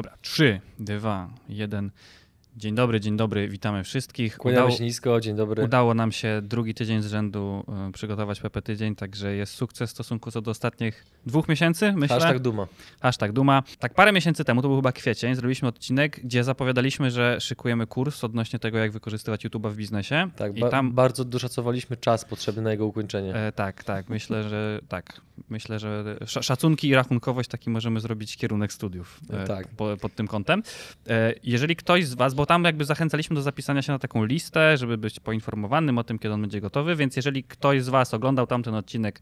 Dobra, 3, 2, 1. Dzień dobry, dzień dobry, witamy wszystkich. Kłaniamy udało, się nisko, dzień dobry. Udało nam się drugi tydzień z rzędu y, przygotować PP Tydzień, także jest sukces w stosunku co do ostatnich dwóch miesięcy, myślę. Hashtag Duma. Hashtag Duma. Tak parę miesięcy temu, to był chyba kwiecień, zrobiliśmy odcinek, gdzie zapowiadaliśmy, że szykujemy kurs odnośnie tego, jak wykorzystywać YouTube'a w biznesie. Tak, I tam... bardzo doszacowaliśmy czas potrzebny na jego ukończenie. E, tak, tak, myślę, że tak. Myślę, że szacunki i rachunkowość taki możemy zrobić kierunek studiów e, tak. po, pod tym kątem. E, jeżeli ktoś z was, bo tam jakby zachęcaliśmy do zapisania się na taką listę, żeby być poinformowanym o tym, kiedy on będzie gotowy, więc jeżeli ktoś z was oglądał tamten odcinek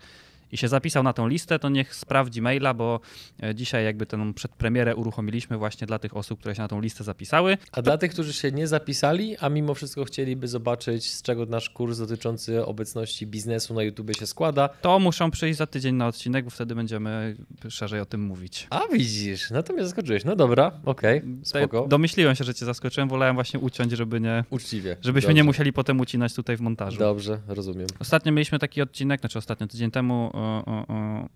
i się zapisał na tą listę, to niech sprawdzi maila, bo e, dzisiaj jakby tę przedpremierę uruchomiliśmy właśnie dla tych osób, które się na tą listę zapisały. A dla tych, którzy się nie zapisali, a mimo wszystko chcieliby zobaczyć, z czego nasz kurs dotyczący obecności biznesu na YouTube się składa, to muszą przyjść za tydzień na odcinek, bo wtedy będziemy szerzej o tym mówić. A widzisz, no to mnie zaskoczyłeś. No dobra, okej, okay, spoko. Domyśliłem się, że cię zaskoczyłem, wolałem właśnie uciąć, żeby nie... Uczciwie. Żebyśmy Dobrze. nie musieli potem ucinać tutaj w montażu. Dobrze, rozumiem. Ostatnio mieliśmy taki odcinek, znaczy ostatnio tydzień temu o,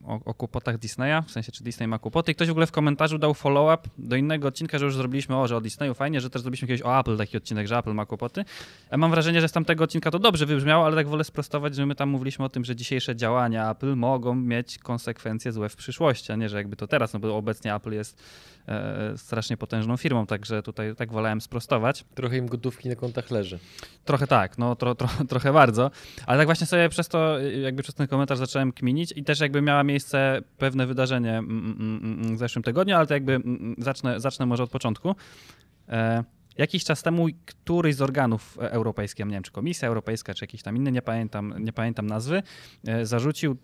o, o, kłopotach Disneya, w sensie czy Disney ma kłopoty. Ktoś w ogóle w komentarzu dał follow-up do innego odcinka, że już zrobiliśmy o, że o Disneyu fajnie, że też zrobiliśmy kiedyś o Apple taki odcinek, że Apple ma kłopoty. Ja mam wrażenie, że z tamtego odcinka to dobrze wybrzmiało, ale tak wolę sprostować, że my tam mówiliśmy o tym, że dzisiejsze działania Apple mogą mieć konsekwencje złe w przyszłości, a nie, że jakby to teraz, no bo obecnie Apple jest e, strasznie potężną firmą, także tutaj tak wolałem sprostować. Trochę im gotówki na kontach leży. Trochę tak, no tro, tro, trochę bardzo, ale tak właśnie sobie przez to, jakby przez ten komentarz zacząłem kminić i też jakby miała miejsce pewne wydarzenie mm, mm, mm, w zeszłym tygodniu, ale to jakby zacznę, zacznę może od początku. E, jakiś czas temu któryś z organów europejskich, nie wiem czy Komisja Europejska, czy jakiś tam inny, nie pamiętam, nie pamiętam nazwy, e, zarzucił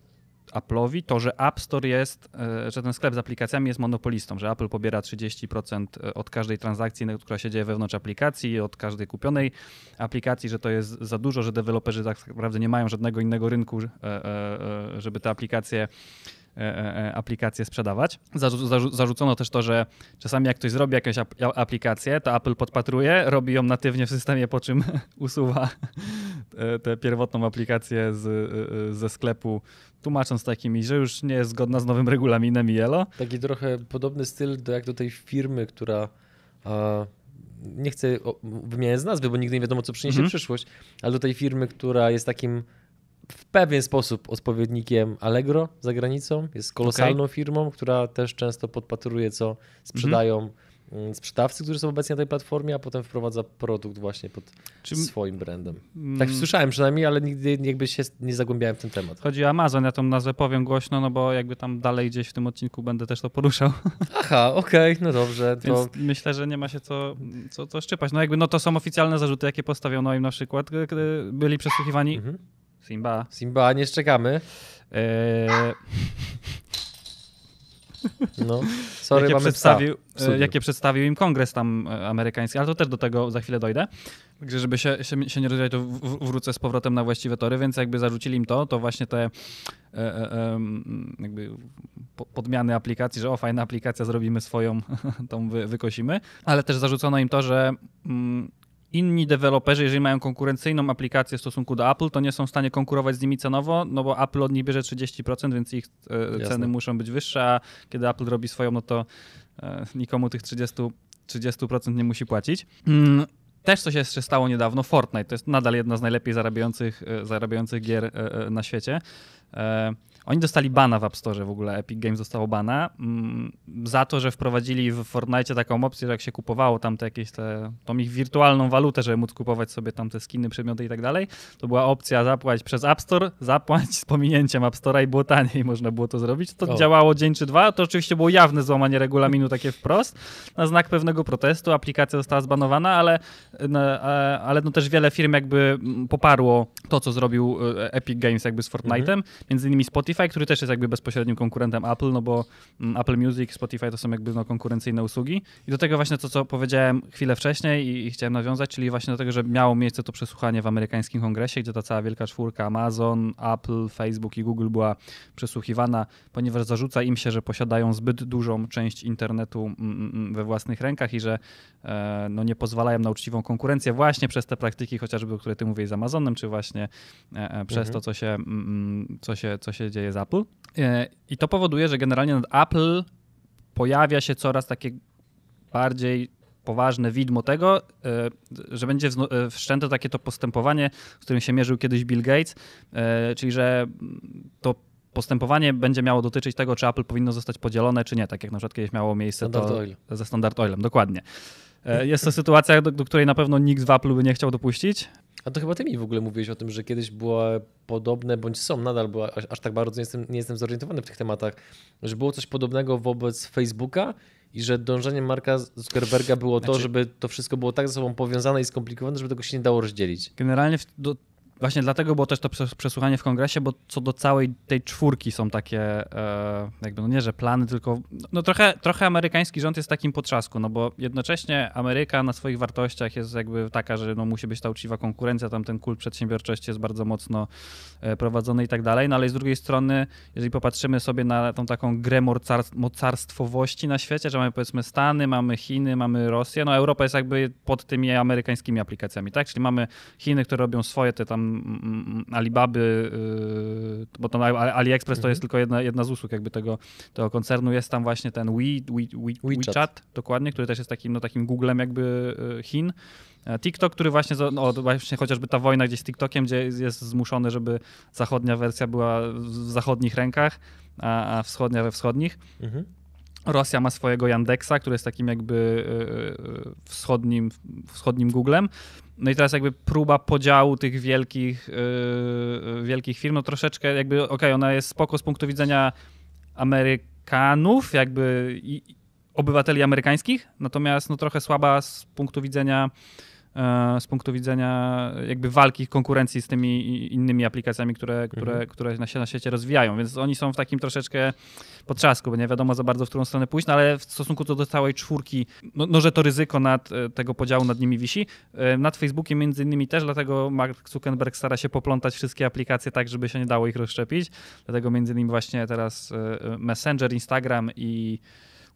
Apple'owi to, że App Store jest, e, że ten sklep z aplikacjami jest monopolistą, że Apple pobiera 30% od każdej transakcji, która się dzieje wewnątrz aplikacji, od każdej kupionej aplikacji, że to jest za dużo, że deweloperzy tak naprawdę nie mają żadnego innego rynku, e, e, żeby te aplikacje aplikacje sprzedawać. Zarzucono też to, że czasami jak ktoś zrobi jakąś aplikację, to Apple podpatruje, robi ją natywnie w systemie, po czym usuwa tę pierwotną aplikację z, ze sklepu tłumacząc takimi, że już nie jest zgodna z nowym regulaminem IELO. Taki trochę podobny styl do jak do tej firmy, która a, nie chcę wymieniać z nazwy, bo nigdy nie wiadomo, co przyniesie mhm. przyszłość, ale do tej firmy, która jest takim w pewien sposób odpowiednikiem Allegro za granicą. Jest kolosalną okay. firmą, która też często podpatruje, co sprzedają. Mhm Mm, sprzedawcy, którzy są obecnie na tej platformie, a potem wprowadza produkt właśnie pod Czy... swoim brandem. Tak mm. słyszałem przynajmniej, ale nigdy jakby się nie zagłębiałem w ten temat. Chodzi o Amazon, ja tą nazwę powiem głośno, no bo jakby tam dalej gdzieś w tym odcinku będę też to poruszał. Aha, okej, okay, no dobrze. To... Więc myślę, że nie ma się co, co, co szczypać. No jakby no to są oficjalne zarzuty, jakie postawiono im na przykład, gdy byli przesłuchiwani. Mhm. Simba. Simba, nie szczekamy. Eee... No, sorry, jakie, przedstawił, e, jakie przedstawił im kongres tam e, amerykański, ale to też do tego za chwilę dojdę. Także żeby się, się, się nie rozwijać, to wrócę z powrotem na właściwe tory, więc jakby zarzucili im to, to właśnie te e, e, jakby podmiany aplikacji, że o fajna aplikacja, zrobimy swoją, tą wy, wykosimy, ale też zarzucono im to, że mm, inni deweloperzy, jeżeli mają konkurencyjną aplikację w stosunku do Apple, to nie są w stanie konkurować z nimi cenowo, no bo Apple od nich bierze 30%, więc ich e, ceny muszą być wyższe, a kiedy Apple robi swoją, no to e, nikomu tych 30%, 30% nie musi płacić. Mm, też coś jeszcze stało niedawno, Fortnite, to jest nadal jedna z najlepiej zarabiających, e, zarabiających gier na świecie. Oni dostali bana w App Store w ogóle, Epic Games dostało bana mm, za to, że wprowadzili w Fortnite taką opcję, że jak się kupowało tam te jakieś te, tą ich wirtualną walutę, żeby móc kupować sobie tam te skiny, przedmioty i tak dalej, to była opcja zapłać przez App Store, zapłać z pominięciem App Store'a i było taniej, można było to zrobić. To o. działało dzień czy dwa, to oczywiście było jawne złamanie regulaminu takie wprost, na znak pewnego protestu, aplikacja została zbanowana, ale, no, ale no też wiele firm jakby poparło to, co zrobił e, Epic Games jakby z Fortnite'em, mhm. między innymi Spotify Spotify, który też jest jakby bezpośrednim konkurentem Apple, no bo mm, Apple Music, Spotify to są jakby no, konkurencyjne usługi. I do tego właśnie to, co powiedziałem chwilę wcześniej i, i chciałem nawiązać, czyli właśnie do tego, że miało miejsce to przesłuchanie w amerykańskim kongresie, gdzie ta cała wielka czwórka Amazon, Apple, Facebook i Google była przesłuchiwana, ponieważ zarzuca im się, że posiadają zbyt dużą część internetu mm, mm, we własnych rękach i że e, no, nie pozwalają na uczciwą konkurencję właśnie przez te praktyki, chociażby, o które ty mówisz z Amazonem, czy właśnie e, e, przez mhm. to, co się, co, się, co się dzieje z Apple. E, I to powoduje, że generalnie nad Apple pojawia się coraz takie bardziej poważne widmo tego, e, że będzie e, wszczęte takie to postępowanie, z którym się mierzył kiedyś Bill Gates, czyli że to postępowanie będzie miało dotyczyć tego, czy Apple powinno zostać podzielone, czy nie, tak jak na przykład kiedyś miało miejsce Standard to Oil. ze Standard Oilem, dokładnie. Jest to sytuacja, do, do, której na pewno nikt w Apple by nie chciał dopuścić. A to chyba ty mi w ogóle mówiłeś o tym, że kiedyś było podobne, bądź są nadal, bo aż, aż tak bardzo nie jestem, nie jestem zorientowany w tych tematach, że było coś podobnego wobec Facebooka i że dążeniem Marka Zuckerberga było to, znaczy... żeby to wszystko było tak ze sobą powiązane i skomplikowane, żeby tego się nie dało rozdzielić. Generalnie do, Właśnie dlatego było też to przesłuchanie w kongresie, bo co do całej tej czwórki są takie, e, jakby, no nie, że plany, tylko no trochę, trochę amerykański rząd jest takim potrzasku, no bo jednocześnie Ameryka na swoich wartościach jest jakby taka, że no musi być ta uczciwa konkurencja, tam ten kult przedsiębiorczości jest bardzo mocno e, prowadzony i tak dalej, no ale z drugiej strony, jeżeli popatrzymy sobie na tą taką grę mocarstwowości na świecie, że mamy powiedzmy Stany, mamy Chiny, mamy Rosję, no Europa jest jakby pod tymi amerykańskimi aplikacjami, tak, czyli mamy Chiny, które robią swoje te tam Alibaby, y, bo to AliExpress to jest mhm. tylko jedna, jedna z usług jakby tego, tego koncernu. Jest tam właśnie ten We, We, We, WeChat. WeChat, dokładnie, który też jest takim, no, takim Googlem jakby y, Chin. E, TikTok, który właśnie, no, właśnie chociażby ta wojna gdzieś z TikTokiem, gdzie jest zmuszony, żeby zachodnia wersja była w zachodnich rękach, a, a wschodnia we wschodnich. Mhm. Rosja ma swojego Yandexa, który jest takim jakby y, wschodnim, wschodnim Googlem. No i teraz jakby próba podziału tych wielkich, yy, wielkich firm, no troszeczkę jakby, okej, okay, ona jest spoko z punktu widzenia Amerykanów, jakby i, obywateli amerykańskich, natomiast no trochę słaba z punktu widzenia z punktu widzenia jakby walki, konkurencji z tymi innymi aplikacjami, które, które, mhm. które na, się, na świecie rozwijają. Więc oni są w takim troszeczkę potrzasku, bo nie wiadomo za bardzo, w którą stronę pójść, no ale w stosunku do, do całej czwórki, no, no, że to ryzyko nad, e, tego podziału nad nimi wisi. E, nad Facebookiem między innymi też, dlatego Mark Zuckerberg stara się poplątać wszystkie aplikacje tak, żeby się nie dało ich rozszczepić. Dlatego między innymi właśnie teraz Messenger, Instagram i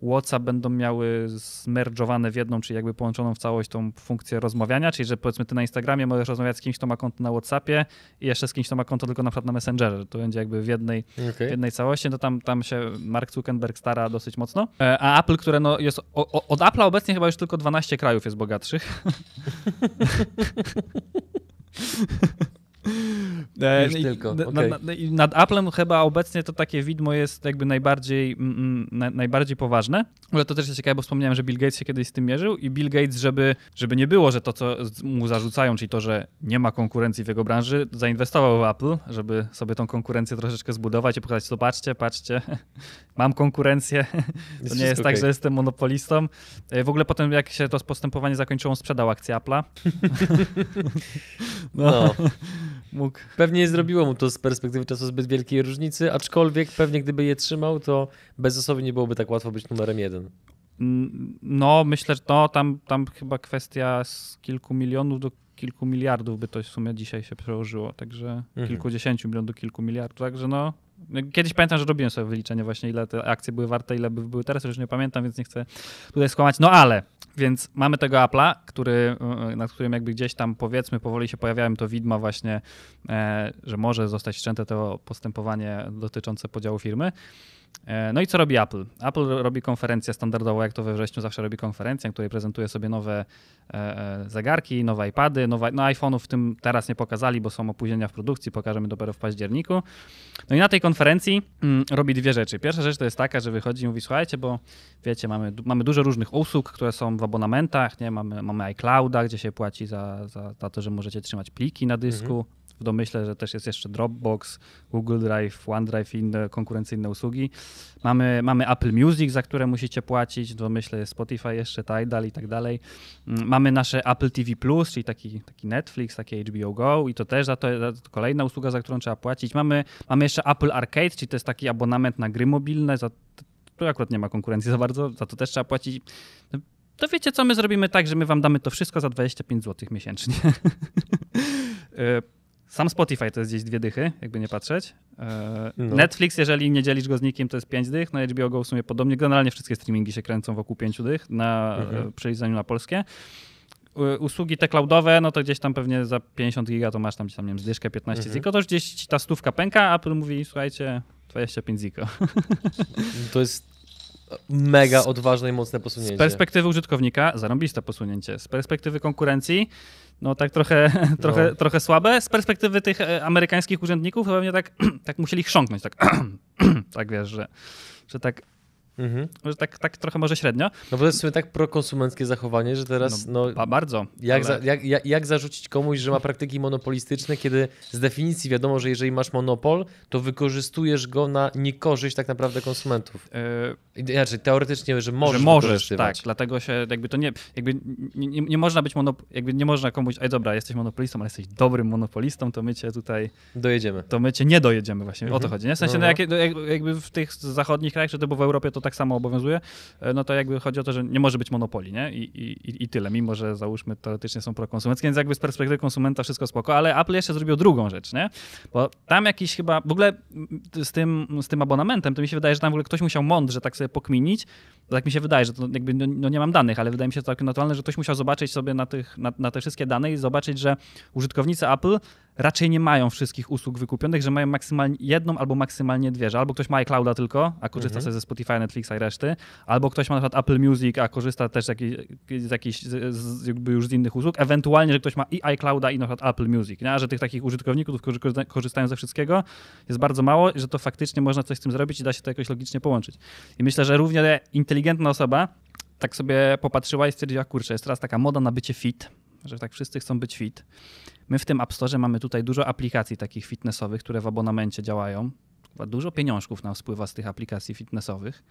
WhatsApp będą miały zmerdżowane w jedną, czyli jakby połączoną w całość tą funkcję rozmawiania, czyli że powiedzmy ty na Instagramie możesz rozmawiać z kimś, kto ma konto na WhatsAppie i jeszcze z kimś, kto ma konto tylko na przykład na Messengerze. To będzie jakby w jednej, okay. w jednej całości, no tam, tam się Mark Zuckerberg stara dosyć mocno. E, a Apple, które no jest, o, od Apple'a obecnie chyba już tylko 12 krajów jest bogatszych. E, Już tylko. Okay. Nad, nad, Applem chyba obecnie to takie widmo jest jakby najbardziej, mm, mm najbardziej poważne. Ale to też jest ciekawe, bo wspomniałem, że Bill Gates się kiedyś z tym mierzył i Bill Gates, żeby, żeby nie było, że to, co mu zarzucają, czyli to, że nie ma konkurencji w jego branży, zainwestował w Apple, żeby sobie tą konkurencję troszeczkę zbudować i pokazać, to patrzcie, mam konkurencję, to nie jest okay. tak, że jestem monopolistą. E, w ogóle potem, jak się to postępowanie zakończyło, sprzedał akcję Apple'a. no. no. Mógł. Pewnie nie zrobiło mu to z perspektywy czasu zbyt wielkiej różnicy, aczkolwiek pewnie gdyby je trzymał, to bez osoby nie byłoby tak łatwo być numerem jeden. No, myślę, że to tam, tam chyba kwestia z kilku milionów do kilku miliardów by to w sumie dzisiaj się przełożyło, także mhm. kilkudziesięciu milionów do kilku miliardów, także no, Kiedyś pamiętam, że robiłem sobie wyliczenie właśnie, ile te akcje były warte, ile by były teraz, już nie pamiętam, więc nie chcę tutaj skłamać. No ale, więc mamy tego Apple'a, który, y, nad którym jakby gdzieś tam powiedzmy powoli się pojawiałem to widma właśnie, e, że może zostać wszczęte to postępowanie dotyczące podziału firmy. E, no i co robi Apple? Apple robi konferencję standardowo, jak to we wrześniu zawsze robi konferencję, w której prezentuje sobie nowe e, e, zegarki, nowe iPady, nowe, no iPhone'ów w tym teraz nie pokazali, bo są opóźnienia w produkcji, pokażemy dopiero w październiku. No i na tej konferencji mm, robi dwie rzeczy. Pierwsza rzecz to jest taka, że wychodzi i mówi, słuchajcie, bo wiecie, mamy, mamy dużo różnych usług, które są w abonamentach, nie? Mamy, mamy iClouda, gdzie się płaci za, za, za to, że możecie trzymać pliki na dysku. Mhm w domyśle, że też jest jeszcze Dropbox, Google Drive, OneDrive i inne konkurencyjne usługi. Mamy, mamy Apple Music, za które musicie płacić, w domyśle jest Spotify jeszcze, Tidal i tak dalej. Mm, mamy nasze Apple TV+, Plus, czyli taki, taki Netflix, takie HBO Go i to też za to, za to kolejna usługa, za którą trzeba płacić. Mamy, mamy jeszcze Apple Arcade, czyli to jest taki abonament na gry mobilne, za tu akurat nie ma konkurencji za bardzo, za to też trzeba płacić. No, to wiecie co, my zrobimy tak, że my wam damy to wszystko za 25 zł miesięcznie. Sam Spotify to jest gdzieś dwie dychy, jakby nie patrzeć. E, no. Netflix, jeżeli nie dzielisz go z nikim, to jest pięć dych. Na HBO Go w sumie podobnie. Generalnie wszystkie streamingi się kręcą wokół pięciu dych na mhm. E, przeliczeniu na polskie. Usługi te cloudowe, no to gdzieś tam pewnie za 50 giga to masz tam, tam nie wiem, zdyszkę 15 mhm. ziko, to już gdzieś ta stówka pęka, a Apple mówi, słuchajcie, 25 ziko. To jest mega odważne i mocne posunięcie. Z perspektywy użytkownika zarąbiste posunięcie. Z perspektywy konkurencji no tak trochę, trochę, no. trochę słabe. Z perspektywy tych e, amerykańskich urzędników pewnie tak, tak musieli chrząknąć, tak, tak wiesz, że, że tak Mhm. Że tak, tak trochę może średnio. No bo to jest sobie tak prokonsumenckie zachowanie, że teraz. No, no bardzo. Jak, ale... za, jak, jak, jak, zarzucić komuś, że ma praktyki monopolistyczne, kiedy z definicji wiadomo, że jeżeli masz monopol, to wykorzystujesz go na niekorzyść tak naprawdę konsumentów. Yy... Znaczy, teoretycznie, że możesz. Że możesz, tak. Dlatego się jakby to nie. Jakby nie, nie, nie można być monop... jakby nie można komuś. Ej, dobra, jesteś monopolistą, ale jesteś dobrym monopolistą, to my cię tutaj. Dojedziemy. To my cię nie dojedziemy właśnie. Mhm. O to mhm. chodzi. Nie? W sensie, no, no. no jak, jakby w tych zachodnich krajach, czy to było w Europie, to tak samo obowiązuje, e, no to jakby chodzi o to, że nie może być monopoli, nie? I, i, i tyle, mimo że załóżmy teoretycznie są prokonsumenckie, więc jakby z perspektywy konsumenta wszystko spoko, ale Apple jeszcze zrobił drugą rzecz, nie? Bo tam jakiś chyba, w ogóle z tym, z tym abonamentem, to mi się wydaje, że tam w ogóle ktoś musiał mądrze tak sobie pokminić, tak mi się wydaje, że to jakby, no, no, nie mam danych, ale wydaje mi się to tak naturalne, że ktoś musiał zobaczyć sobie na, tych, na, na te wszystkie dane i zobaczyć, że użytkownicy Apple raczej nie mają wszystkich usług wykupionych, że mają maksymalnie jedną albo maksymalnie dwie, że albo ktoś ma iClouda tylko, a korzysta mhm. sobie ze Spotify, Netflixa i reszty, albo ktoś ma na przykład Apple Music, a korzysta też z jakichś z, z, jakby już z innych usług, ewentualnie, że ktoś ma i iClouda i na przykład Apple Music, nie? że tych takich użytkowników, którzy korzystają ze wszystkiego jest bardzo mało, że to faktycznie można coś z tym zrobić i da się to jakoś logicznie połączyć. I myślę, że równie inteligentna osoba tak sobie popatrzyła i stwierdziła, kurczę, jest teraz taka moda na bycie fit, że tak wszyscy chcą być fit. My w tym App Store mamy tutaj dużo aplikacji takich fitnessowych, które w abonamencie działają. Dużo pieniążków nam spływa z tych aplikacji fitnessowych.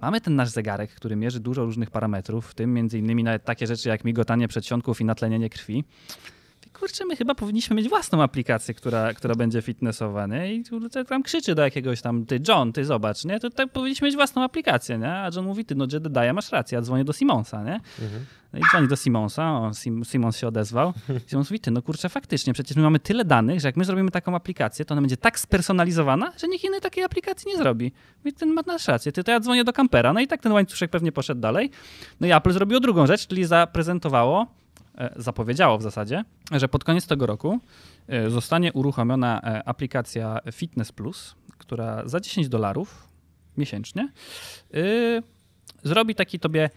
Mamy ten nasz zegarek, który mierzy dużo różnych parametrów, w tym między innymi nawet takie rzeczy jak migotanie przedsionków i natlenienie krwi kurczę, my chyba powinniśmy mieć własną aplikację, która, która będzie fitnessowa, nie? I tam krzyczy do jakiegoś tam, ty John, ty zobacz, nie? To tak powinniśmy mieć własną aplikację, nie? A John mówi, ty no Jedediah, masz rację, ja dzwonię do Simonsa, nie? Mhm. No i dzwoni do Simonsa, o, Sim, Simons się odezwał. Simons mówi, ty no kurczę, faktycznie, przecież my mamy tyle danych, że jak my zrobimy taką aplikację, to ona będzie tak spersonalizowana, że nikt inny takiej aplikacji nie zrobi. Mówi, ten ma nasz rację, ty to ja dzwonię do kampera, no i tak ten łańcuszek pewnie poszedł dalej. No i Apple zrobiło drugą rzecz, czyli zaprezentowało zapowiedziało w zasadzie, że pod koniec tego roku e, zostanie uruchomiona e, aplikacja Fitness Plus, która za 10 dolarów miesięcznie zrobi taki tobie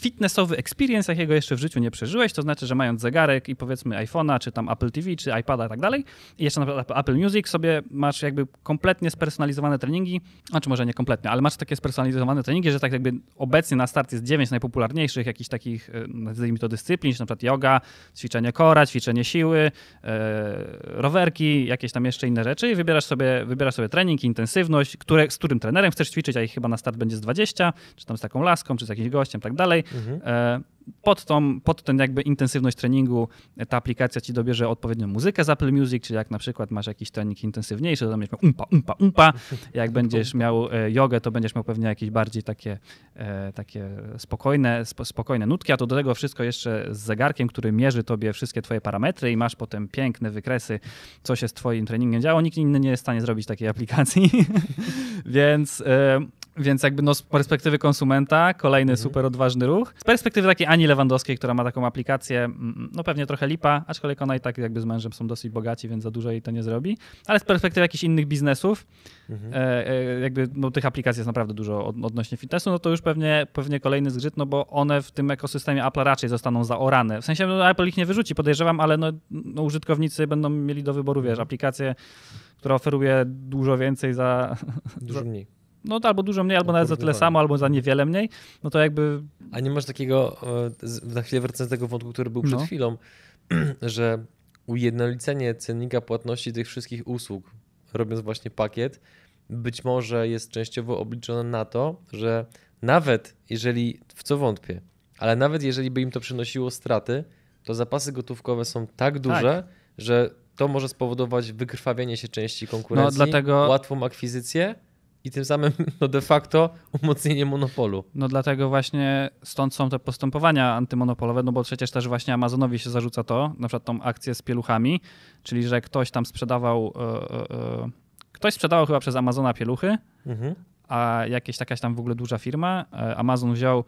fitnessowy experience, jakiego jeszcze w życiu nie przeżyłeś, to znaczy, że mając zegarek i powiedzmy iPhone'a, czy tam Apple TV, czy iPada i tak dalej, i jeszcze na przykład Apple Music sobie masz jakby kompletnie spersonalizowane treningi, znaczy może nie kompletnie, ale masz takie spersonalizowane treningi, że tak jakby obecnie na start jest 9 najpopularniejszych jakichś takich, e, nazwijmy to dyscyplin, na przykład yoga, ćwiczenie kora, ćwiczenie siły, e, rowerki, jakieś tam jeszcze inne rzeczy i wybierasz sobie, wybierasz sobie trening, intensywność, które, z którym trenerem chcesz ćwiczyć, a ich chyba na start będzie z 20, czy tam z taką laską, czy z jakimś gościem, tak dalej. Mhm. E, pod, tą, pod ten jakby intensywność treningu ta aplikacja ci dobierze odpowiednią muzykę z Apple Music, czyli jak na przykład masz jakiś trening intensywniejszy, to będziesz miał umpa, umpa, umpa. Jak będziesz miał e, jogę, to będziesz miał pewnie jakieś bardziej takie, e, takie spokojne, spokojne nutki, a to do tego wszystko jeszcze z zegarkiem, który mierzy tobie wszystkie twoje parametry i masz potem piękne wykresy, co się z twoim treningiem działo. Nikt inny nie jest w stanie zrobić takiej aplikacji, więc więc jakby no z perspektywy konsumenta kolejny mhm. super odważny ruch. Z perspektywy takiej Ani Lewandowskiej, która ma taką aplikację, mm, no pewnie trochę lipa, aczkolwiek ona i tak jakby z mężem są dosyć bogaci, więc za dużo jej to nie zrobi. Ale z perspektywy jakichś innych biznesów, mhm. e, e, jakby no, tych aplikacji jest naprawdę dużo od, odnośnie fitnessu, no to już pewnie, pewnie kolejny zgrzyt, no bo one w tym ekosystemie Apple raczej zostaną zaorane. W sensie no, Apple ich nie wyrzuci, podejrzewam, ale no, no użytkownicy będą mieli do wyboru, wiesz, mhm. aplikację, która oferuje dużo więcej za... Dużo mniej no albo dużo mniej, albo no, nawet za tyle samo, albo za niewiele mniej, no to jakby... A nie masz takiego, e, na chwilę wracając do tego wątku, który był przed no. chwilą, że ujednolicenie cennika płatności tych wszystkich usług, robiąc właśnie pakiet, być może jest częściowo obliczone na to, że nawet jeżeli, w co wątpię, ale nawet jeżeli by im to przynosiło straty, to zapasy gotówkowe są tak duże, tak. że to może spowodować wykrwawienie się części konkurencji, no, dlatego... łatwą akwizycję i tym samym no de facto umocnienie monopolu. No dlatego właśnie stąd są te postępowania antymonopolowe, no bo przecież też właśnie Amazonowi się zarzuca to, na przykład tą akcję z pieluchami, czyli że ktoś tam sprzedawał, yy, yy, ktoś sprzedawał chyba przez Amazona pieluchy, mhm. a jakieś jakaś tam w ogóle duża firma, Amazon wziął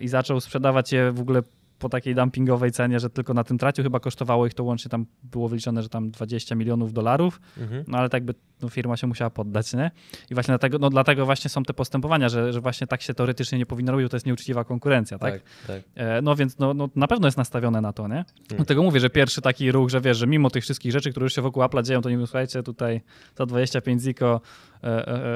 i zaczął sprzedawać je w ogóle po takiej dumpingowej cenie, że tylko na tym tracił. Chyba kosztowało ich to łącznie, tam było wyliczone, że tam 20 milionów dolarów, mhm. no ale tak by no, firma się musiała poddać, nie? I właśnie dlatego, no, dlatego właśnie są te postępowania, że, że właśnie tak się teoretycznie nie powinno robić, bo to jest nieuczciwa konkurencja, tak? tak, tak. E, no więc no, no, na pewno jest nastawione na to, nie? Hmm. Dlatego mówię, że pierwszy taki ruch, że wiesz, że mimo tych wszystkich rzeczy, które już się wokół Apple'a dzieją, to nie wiem, słuchajcie, tutaj za 25 ziko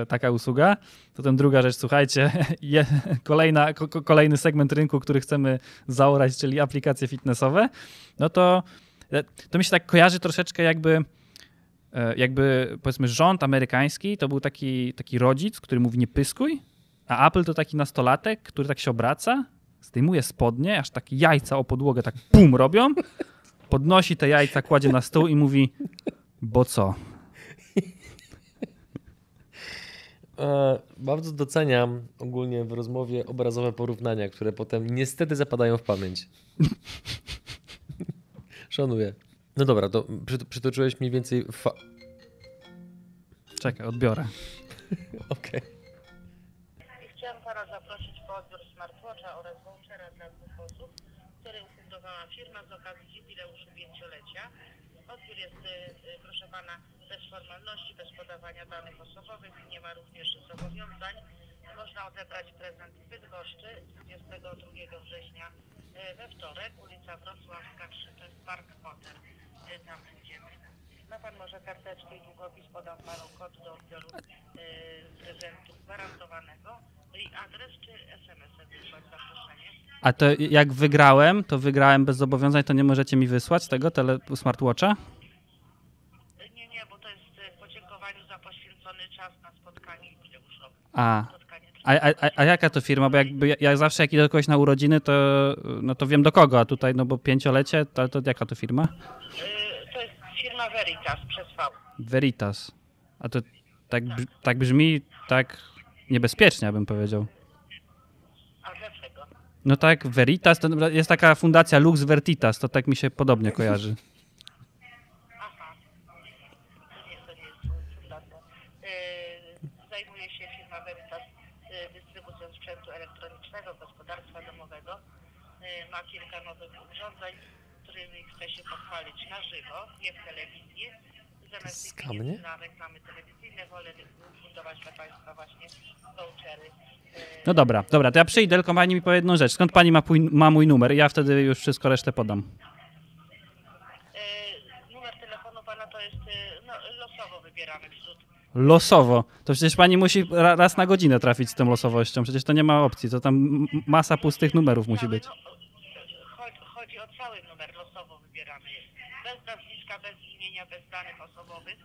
taka usługa. To ten druga rzecz, słuchajcie, je, kolejna, ko, kolejny segment rynku, który chcemy zaorać, czyli aplikacje fitnessowe, no to e, to mi się tak kojarzy troszeczkę jakby e, jakby powiedzmy rząd amerykański to był taki, taki rodzic, który mówi nie pyskuj, a Apple to taki nastolatek, który tak się obraca, zdejmuje spodnie, aż takie jajca o podłogę tak pum robią, podnosi te jajca, kładzie na stół i mówi bo co? E, bardzo doceniam ogólnie w rozmowie obrazowe porównania, które potem niestety zapadają w pamięć. Szanuję. No dobra, to przytoczyłeś mniej więcej. Fa... Czekaj, odbiorę. Okej. Okay. Chciałam Pana zaprosić po odbiór smartwatcha oraz vouchera dla dwóch osób, który ufundowała firma z okazji jubileuszu pięciolecia. Odbiór jest, y, y, proszę Pana, bez formalności, bez podawania danych osobowych. Nie ma również zobowiązań. Można odebrać prezent w Bydgoszczy 22 września y, we wtorek, ulica Wrocławska 3, to jest Park Potter. Tam przyjdziemy. Ma Pan może karteczkę i długopis, podam Panu kod do odbioru prezentu gwarantowanego i adres czy SMS-em wysłać zaproszenie. A to jak wygrałem, to wygrałem bez zobowiązań, to nie możecie mi wysłać tego tele smartwatcha? Nie, nie, bo to jest w podziękowaniu za poświęcony czas na spotkanie jubileuszowe. A. A, a, a jaka to firma? Bo jakby ja zawsze jak idę do kogoś na urodziny, to, no to wiem do kogo, a tutaj, no bo pięciolecie, to, to jaka to firma? Yy, firma Veritas przez V. Veritas. A to tak, tak brzmi tak niebezpiecznie, bym powiedział. No tak, Veritas, to jest taka fundacja Lux Vertitas, to tak mi się podobnie kojarzy. Aha. Nie, to nie jest fundacja. Zajmuje się firma Veritas dystrybucją sprzętu elektronicznego, gospodarstwa domowego. Ma kilka nowych urządzeń, pochwalić na żywo, nie w telewizji. Zamiast na reklamy telewizyjne wolę fundować dla Państwa właśnie vouchery no dobra, dobra, to ja przyjdę, tylko pani mi powie jedną rzecz. Skąd pani ma, ma mój numer? Ja wtedy już wszystko resztę podam. Yy, numer telefonu pana to jest, yy, no, losowo wybieramy wśród. Losowo? To przecież pani musi raz na godzinę trafić z tą losowością. Przecież to nie ma opcji. To tam masa pustych numerów musi być. No, chodzi, chodzi o cały numer losowo wybieramy. Bez nazwiska, bez imienia, bez danych osobowych.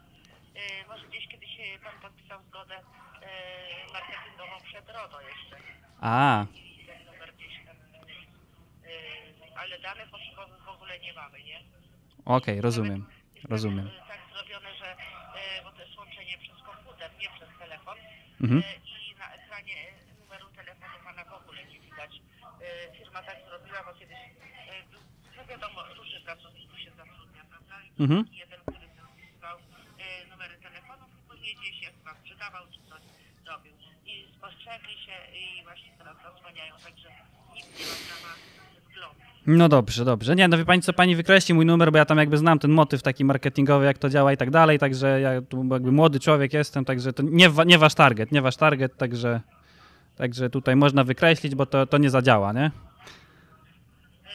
Yy, może gdzieś kiedyś pan podpisał zgodę E, marketingową przed RODO jeszcze. A. Ten numer gdzieś tam, e, ale danych osobowych w ogóle nie mamy, nie? Okej, okay, rozumiem. Rozumiem. Tak, tak zrobione, że e, bo to jest łączenie przez komputer, nie przez telefon. Mhm. I na ekranie numeru telefonu pana w ogóle nie widać. Firma tak zrobiła, bo kiedyś, no wiadomo, różnych pracowników się zatrudnia, prawda? Mhm. Jeden, numery telefonów i później gdzieś jak sprzedawał czy coś, robił. I spostrzegli się i właśnie teraz zasłaniają, także nikt nie ma prawa wglądu. No dobrze, dobrze. Nie, no wie pani co, pani wykreśli mój numer, bo ja tam jakby znam ten motyw taki marketingowy, jak to działa i tak dalej, także ja tu jakby młody człowiek jestem, także to nie, nie wasz target, nie wasz target, także, także tutaj można wykreślić, bo to, to nie zadziała, nie?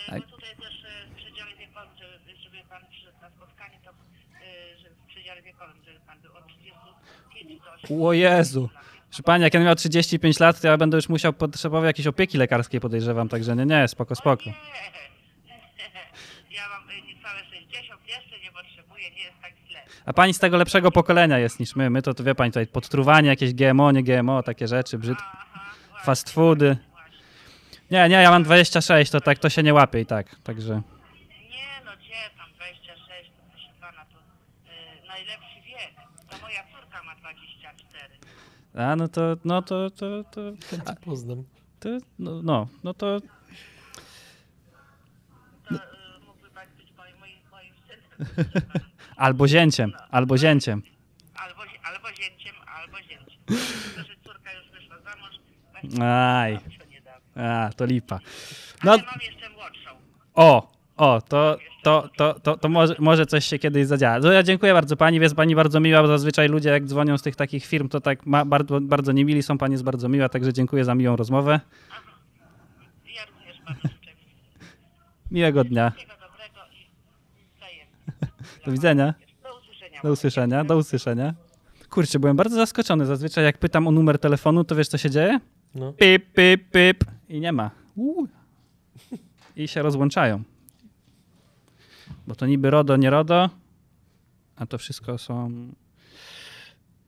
E, no tutaj też e, w przedziale wiekowym, żeby, żeby pan przyszedł na spotkanie, to e, żeby w przedziale wiekowym, żeby pan był od 35 do 80 O Jezu! Proszę pani, jak ja miał 35 lat, to ja będę już musiał potrzebować jakiejś opieki lekarskiej, podejrzewam, także nie, nie, spoko, spoko. Nie. Ja mam y, niecałe 60, jeszcze nie potrzebuję, nie jest tak źle. A pani z tego lepszego pokolenia jest niż my. My to, to wie pani, tutaj podtruwanie, jakieś GMO, nie GMO, takie rzeczy, brzydkie. Fast foody. Nie, nie, ja mam 26, to tak to się nie łapie i tak, także... Nie no, gdzie tam 26, to proszę pana, to y, najlepszy wiek. To moja córka ma 24. A, no to, no to, to, to... A, poznam. To, no, no, no to... To synem. albo zięciem, albo zięciem. Albo, albo zięciem, albo zięciem. Tylko, że córka już wyszła za mąż. Aj. A, to lipa. No. Ale mam jeszcze młodszą. O, o, to, to, to, to, to może, może coś się kiedyś zadziała. No ja dziękuję bardzo pani, jest pani bardzo miła, bo zazwyczaj ludzie jak dzwonią z tych takich firm, to tak ma, bardzo, bardzo niemili są, pani jest bardzo miła, także dziękuję za miłą rozmowę. Ja również Miłego dnia. Do widzenia. Do usłyszenia. Do usłyszenia, do usłyszenia. Kurczę, byłem bardzo zaskoczony. Zazwyczaj jak pytam o numer telefonu, to wiesz co się dzieje? No. Pip, pip, pip. I nie ma. Uuu. I się rozłączają. Bo to niby RODO, nie RODO, a to wszystko są...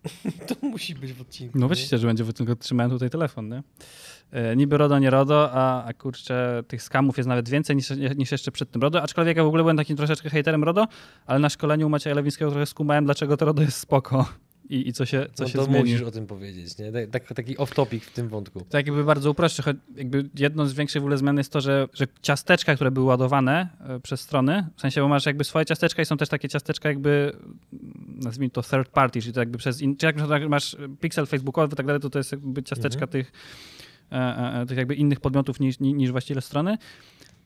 To musi być w odcinku. No nie? wiecie, że będzie, bo tylko trzymałem tutaj telefon, nie? E, niby RODO, nie RODO, a, a kurczę, tych skamów jest nawet więcej niż, niż jeszcze przed tym RODO, aczkolwiek ja w ogóle byłem takim troszeczkę hejterem RODO, ale na szkoleniu u Macieja Lewińskiego trochę skumałem, dlaczego to RODO jest spoko i, i co się, co no się to zmieni. musisz o tym powiedzieć, nie? Tak, taki off-topic w tym wątku. Tak jakby bardzo uproszczę, choć jakby jedną z większych w ogóle zmian jest to, że, że ciasteczka, które były ładowane e, przez strony, w sensie, bo masz jakby swoje ciasteczka i są też takie ciasteczka jakby, mm, nazwijmy to third party, czyli to jakby przez, in, czy jak masz pixel facebookowy i tak dalej, to to jest jakby ciasteczka Mhm. tych, e, e, e, tych jakby innych podmiotów niż, ni- niż właściciele strony.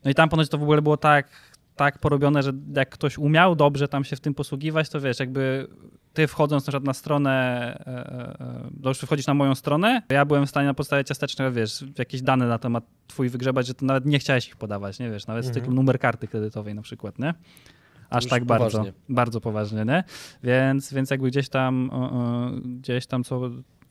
No i tam ponoć to w ogóle było tak, tak porobione, że jak ktoś umiał dobrze tam się w tym posługiwać, to wiesz, jakby ty wchodząc na przykład na stronę, e, e, e, to już wchodzisz na moją stronę, ja byłem w stanie na podstawie ciastecznego, wiesz, jakieś dane na temat twój wygrzebać, że to nawet nie chciałeś ich podawać, nie wiesz, nawet z Mhm. numer karty kredytowej na przykład, nie? Aż tak bardzo, poważnie. bardzo poważnie, nie? Więc, więc jakby gdzieś tam, gdzieś tam co,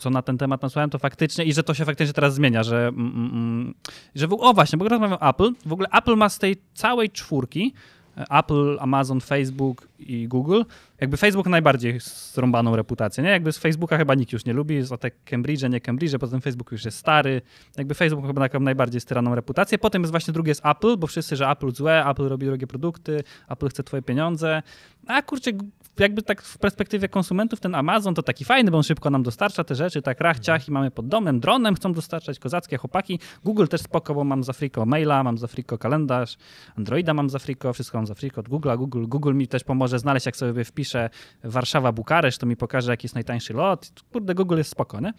co na ten temat nasłuchałem, to faktycznie i że to się faktycznie teraz zmienia, że, mm, mm, mm, że w, o właśnie, bo rozmawiam o Apple, w ogóle Apple ma z tej całej czwórki, e, Apple, Amazon, Facebook i Google, jakby Facebook najbardziej zrąbaną reputację, nie? Jakby z Facebooka chyba nikt już nie lubi, za te Cambridge, nie Cambridge, potem Facebook już jest stary, jakby Facebook chyba taką najbardziej styraną reputację. Potem jest właśnie drugie jest Apple, bo wszyscy, że Apple złe, Apple robi drogie produkty, Apple chce twoje pieniądze, a kurczę, jakby tak w perspektywie konsumentów ten Amazon to taki fajny, bo on szybko nam dostarcza te rzeczy, tak rach, ciach i mamy pod domem, dronem chcą dostarczać, kozackie chłopaki. Google też spoko, bo mam za friko maila, mam za friko kalendarz, Androida mam za friko, wszystko mam za friko od Google'a. Google, Google mi też pomoże znaleźć, jak sobie wpiszę Warszawa, Bukareszt, to mi pokaże, jaki jest najtańszy lot. Kurde, Google jest spoko, nie?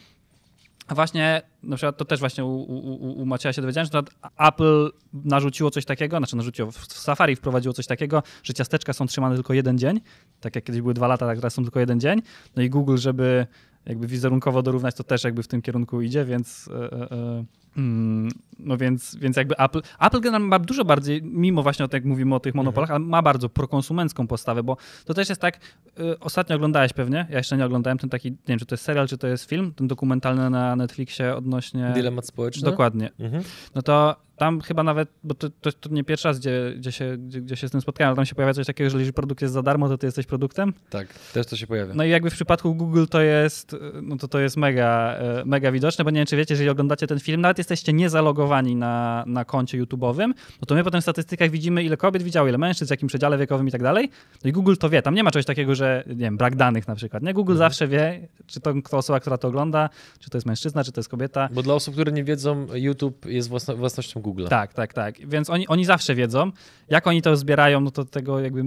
Właśnie, na przykład to też właśnie u, u, u- Macieja się dowiedziałem, że Apple narzuciło coś takiego, znaczy narzuciło, w Safari wprowadziło coś takiego, że ciasteczka są trzymane tylko jeden dzień, tak jak kiedyś były dwa lata, tak teraz są tylko jeden dzień. No i Google, żeby jakby wizerunkowo dorównać, to też jakby w tym kierunku idzie, więc e, e, e, mm, no więc, więc jakby Apple, Apple generalnie ma dużo bardziej, mimo właśnie o tak jak mówimy o tych monopolach, ale ma bardzo prokonsumencką postawę, bo to też jest tak, y, ostatnio oglądałeś pewnie, ja jeszcze nie oglądałem ten taki, nie wiem, czy to jest serial, czy to jest film, ten dokumentalny na Netflixie odnośnie... Dylemat społeczny? Dokładnie. Mhm. No to tam chyba nawet, bo to, to, to nie pierwszy raz, gdzie, gdzie, się, gdzie, gdzie się z tym spotkałem, ale tam się pojawia coś takiego, że jeżeli produkt jest za darmo, to ty jesteś produktem. Tak, też to się pojawia. No i jakby w przypadku Google to jest, no to to jest mega, e, mega widoczne, bo nie wiem, czy wiecie, jeżeli oglądacie ten film, nawet jesteście niezalogowani na, na koncie YouTube'owym, no to my potem w statystykach widzimy, ile kobiet widziało, ile mężczyzn, w jakim przedziale wiekowym i tak dalej. No i Google to wie, tam nie ma czegoś takiego, że, nie wiem, brak danych na przykład, nie? Google zawsze wie, czy to kto osoba, która to ogląda, czy to jest mężczyzna, czy to jest kobieta. Bo dla osób, które nie wiedzą, YouTube jest własno, własnością Google'a. Tak, tak, tak. Więc oni, oni zawsze wiedzą. Jak oni to zbierają, no to tego jakby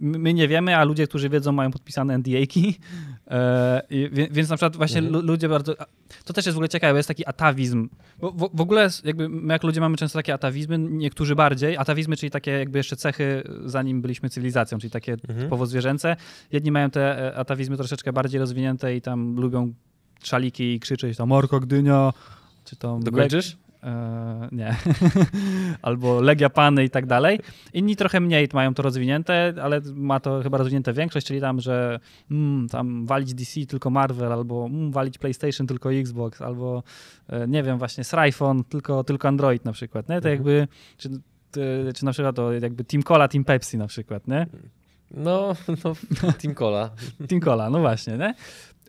my nie wiemy, a ludzie, którzy wiedzą, mają podpisane NDA-ki. E, więc na przykład właśnie lu- ludzie bardzo... To też jest w ogóle ciekawe, jest taki atawizm. Bo w, w ogóle jakby my jak ludzie mamy często takie atawizmy, niektórzy bardziej. Atawizmy, czyli takie jakby jeszcze cechy, zanim byliśmy cywilizacją, czyli takie typowo zwierzęce. Jedni mają te e, atawizmy troszeczkę bardziej rozwinięte i tam lubią szaliki i krzyczeć tam Marko Gdynia, czy tam... Dokończysz? Eee, nie. Albo Legia Pany i tak dalej. Inni trochę mniej mają to rozwinięte, ale ma to chyba rozwinięte większość, czyli tam, że mm, tam walić DC tylko Marvel, albo mm, walić PlayStation tylko Xbox, albo e, nie wiem, właśnie Sryphon tylko, tylko Android na przykład, nie? To jakby, czy, ty- czy na przykład to jakby Team Cola, Team Pepsi na przykład, nie? No, no, Team Cola. Team Cola, no właśnie, nie?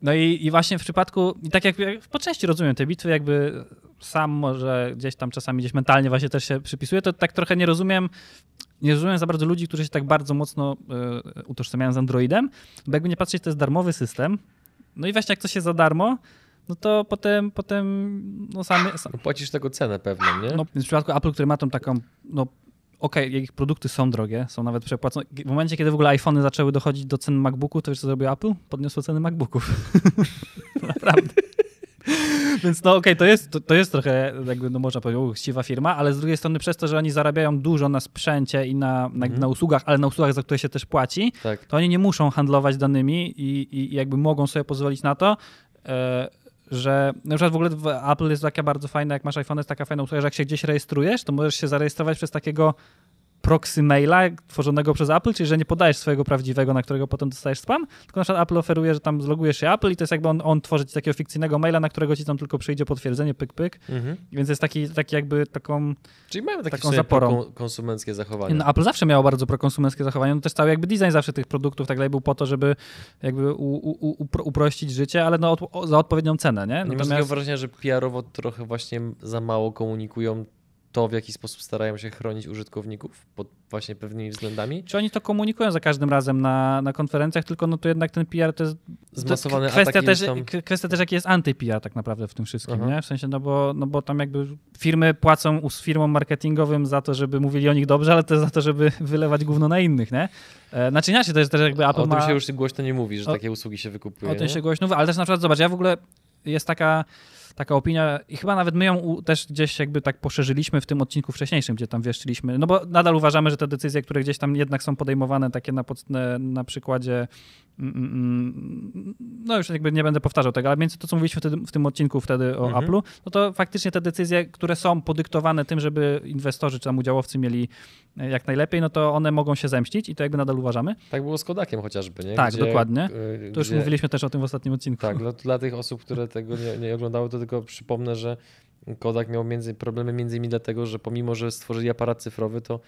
No i, i właśnie w przypadku, i tak jak, po części rozumiem te bitwy, jakby sam może gdzieś tam czasami gdzieś mentalnie właśnie też się przypisuje, to tak trochę nie rozumiem, nie rozumiem za bardzo ludzi, którzy się tak bardzo mocno y, utożsamiają z Androidem, bo jakby nie patrzeć, to jest darmowy system, no i właśnie jak coś jest za darmo, no to potem, potem no same, sam, No, Płacisz tego cenę pewną, nie? no, w przypadku Apple, który ma tą taką, no okej, ich produkty są drogie, są nawet przepłacone. W momencie, kiedy w ogóle iPhony zaczęły dochodzić do cen MacBooków, to wiesz co zrobił Apple? Podniosło ceny MacBooków. Naprawdę. Więc no okej, okay, to, jest, to, to, jest trochę, jakby no można powiedzieć, chciwa firma, ale z drugiej strony przez to, że oni zarabiają dużo na sprzęcie i na, na, mhm. na usługach, ale na usługach, za które się też płaci, tak. to oni nie muszą handlować danymi i, i jakby mogą sobie pozwolić na to, e, że na przykład w ogóle w Apple jest taka bardzo fajna, jak masz iPhone, jest taka fajna usługa, że jak się gdzieś rejestrujesz, to możesz się zarejestrować przez takiego proxy maila tworzonego przez Apple, czyli że nie podajesz swojego prawdziwego, na którego potem dostajesz spam, tylko na przykład Apple oferuje, że tam zlogujesz się Apple i to jest jakby on, on tworzy ci takiego fikcyjnego maila, na którego ci tam tylko przyjdzie potwierdzenie, pyk, pyk. Mhm. Więc jest taki, taki jakby taką Czyli mają takie taką zaporą. konsumenckie zachowanie. No, Apple zawsze miało bardzo prokonsumenckie zachowanie, no też cały jakby design zawsze tych produktów tak dalej był po to, żeby jakby u, u, u, uprościć życie, ale no od, za odpowiednią cenę, nie? Natomiast... Nie masz wrażenia, że PR-owo trochę właśnie za mało komunikują to, w jaki sposób starają się chronić użytkowników pod właśnie pewnymi względami. Czy oni to komunikują za każdym razem na, na konferencjach, tylko no to jednak ten PR to jest Zmasowany to kwestia, też, tam... kwestia też, jaki jest anty-PR tak naprawdę w tym wszystkim, nie? W sensie, no bo, no bo tam jakby firmy płacą z firmom marketingowym za to, żeby mówili o nich dobrze, ale też za to, żeby wylewać gówno na innych, nie? E, znaczy inaczej, to jest też jakby Apple O tym ma... się już głośno nie mówi, że o... takie usługi się wykupuje. O tym się głośno mówi, ale też na przykład, zobacz, ja w ogóle jest taka taka opinia i chyba nawet my ją też gdzieś jakby tak poszerzyliśmy w tym odcinku wcześniejszym, gdzie tam wieszczyliśmy, no bo nadal uważamy, że te decyzje, które gdzieś tam jednak są podejmowane takie na, na przykładzie no już jakby nie będę powtarzał tego, ale między to, co mówiliśmy wtedy, w tym odcinku wtedy o mhm. Apple'u, no to faktycznie te decyzje, które są podyktowane tym, żeby inwestorzy czy tam udziałowcy mieli e, jak najlepiej, no to one mogą się zemścić i to jakby nadal uważamy. Tak było z Kodakiem chociażby, nie? Tak, gdzie, dokładnie. E, to już mówiliśmy też o tym w ostatnim odcinku. Tak, dla, dla tych osób, które tego nie, nie oglądały, to tylko przypomnę, że Kodak miał między, problemy między innymi dlatego, że pomimo, że stworzyli aparat cyfrowy, to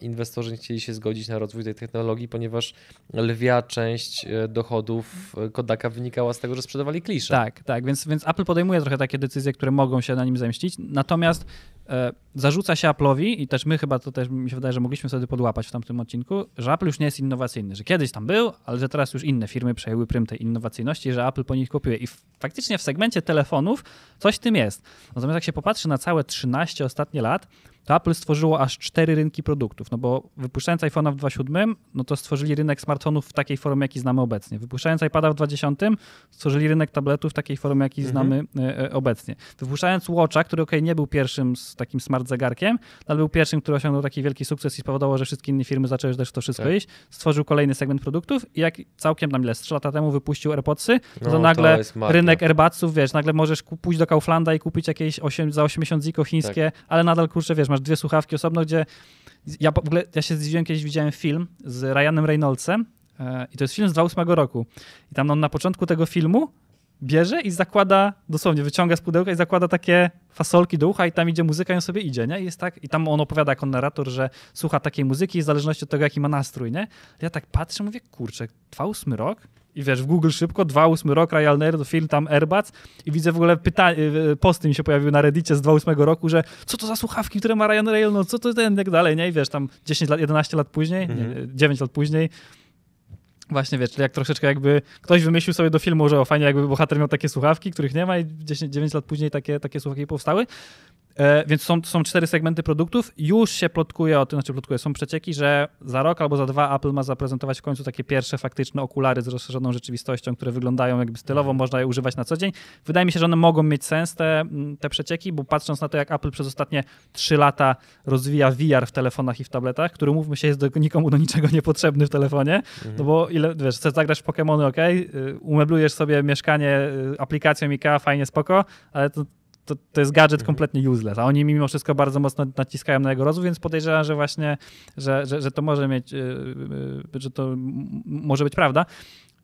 inwestorzy nie chcieli się zgodzić na rozwój tej technologii, ponieważ lwia część e, dochodów e, Kodaka wynikała z tego, że sprzedawali klisze. Tak, tak, więc, więc Apple podejmuje trochę takie decyzje, które mogą się na nim zemścić, natomiast e, zarzuca się Apple'owi i też my chyba to też mi się wydaje, że mogliśmy wtedy podłapać w tamtym odcinku, że Apple już nie jest innowacyjny, że kiedyś tam był, ale że teraz już inne firmy przejęły prym tej innowacyjności, że Apple po nich kopiuje i faktycznie w segmencie telefonów coś tym jest. Natomiast jak się popatrzy na całe 13 ostatnie lat, to Apple stworzyło aż cztery rynki produktów, no bo wypuszczając iPhone'a w 2.7, no to stworzyli rynek smartfonów w takiej formie, jaki znamy obecnie. Wypuszczając iPada w 2.10, stworzyli rynek tabletów w takiej formie, jaki mhm. znamy e, e, obecnie. Wypuszczając Watcha, który ok, nie był pierwszym z takim smart zegarkiem, ale był pierwszym, który osiągnął taki wielki sukces i spowodował, że wszystkie inne firmy zaczęły też to wszystko tak. iść, stworzył kolejny segment produktów i jak całkiem tam ile, 3 lata temu wypuścił AirPodsy, no, to nagle to rynek AirBudsów, wiesz, nagle możesz pójść do Kauflanda i kupić jakieś 8, za 80 ziko chińskie, tak. ale nadal, kurczę, wiesz, masz dwie słuchawki osobno, gdzie ja w ogóle, ja się zdziwiłem, kiedyś widziałem film z Ryanem Reynoldsem e, i to jest film z 2008 roku. I tam on na początku tego filmu bierze i zakłada, dosłownie wyciąga z pudełka i zakłada takie fasolki do ucha i tam idzie muzyka i on sobie idzie, nie? I jest tak, i tam on opowiada jako narrator, że słucha takiej muzyki w zależności od tego, jaki ma nastrój, nie? Ja tak patrzę, mówię, kurczę, 2008 rok, i wiesz, w Google szybko, 2.8 rok, Royal Nerd, film tam Airbuds i widzę w ogóle pytanie, posty mi się pojawiły na Reddicie z 2.8 roku, że co to za słuchawki, które ma Ryan Reynolds, co to ten, tak dalej, nie? I wiesz, tam 10 lat, 11 lat później, mhm. nie, 9 lat później, Właśnie, wiesz, czyli jak troszeczkę jakby ktoś wymyślił sobie do filmu, że o, fajnie jakby bohater miał takie słuchawki, których nie ma i 10, 9 lat później takie, takie słuchawki powstały. E, więc są, są cztery segmenty produktów. Już się plotkuje o tym, znaczy plotkuje, są przecieki, że za rok albo za dwa Apple ma zaprezentować w końcu takie pierwsze faktyczne okulary z rozszerzoną rzeczywistością, które wyglądają jakby stylowo, mhm. można je używać na co dzień. Wydaje mi się, że one mogą mieć sens, te, te przecieki, bo patrząc na to, jak Apple przez ostatnie trzy lata rozwija VR w telefonach i w tabletach, który mówmy się jest do, nikomu do niczego niepotrzebny w telefonie, mhm. no bo ile, wiesz, chcesz zagrać w Pokémony, ok, umeblujesz sobie mieszkanie y, aplikacją IKEA, fajnie, spoko, ale to to, to jest gadżet mhm. kompletnie useless, a oni mimo wszystko bardzo mocno naciskają na jego rozwój, więc podejrzewam, że właśnie, że, że, że to może mieć, yy, yy, że to może być prawda,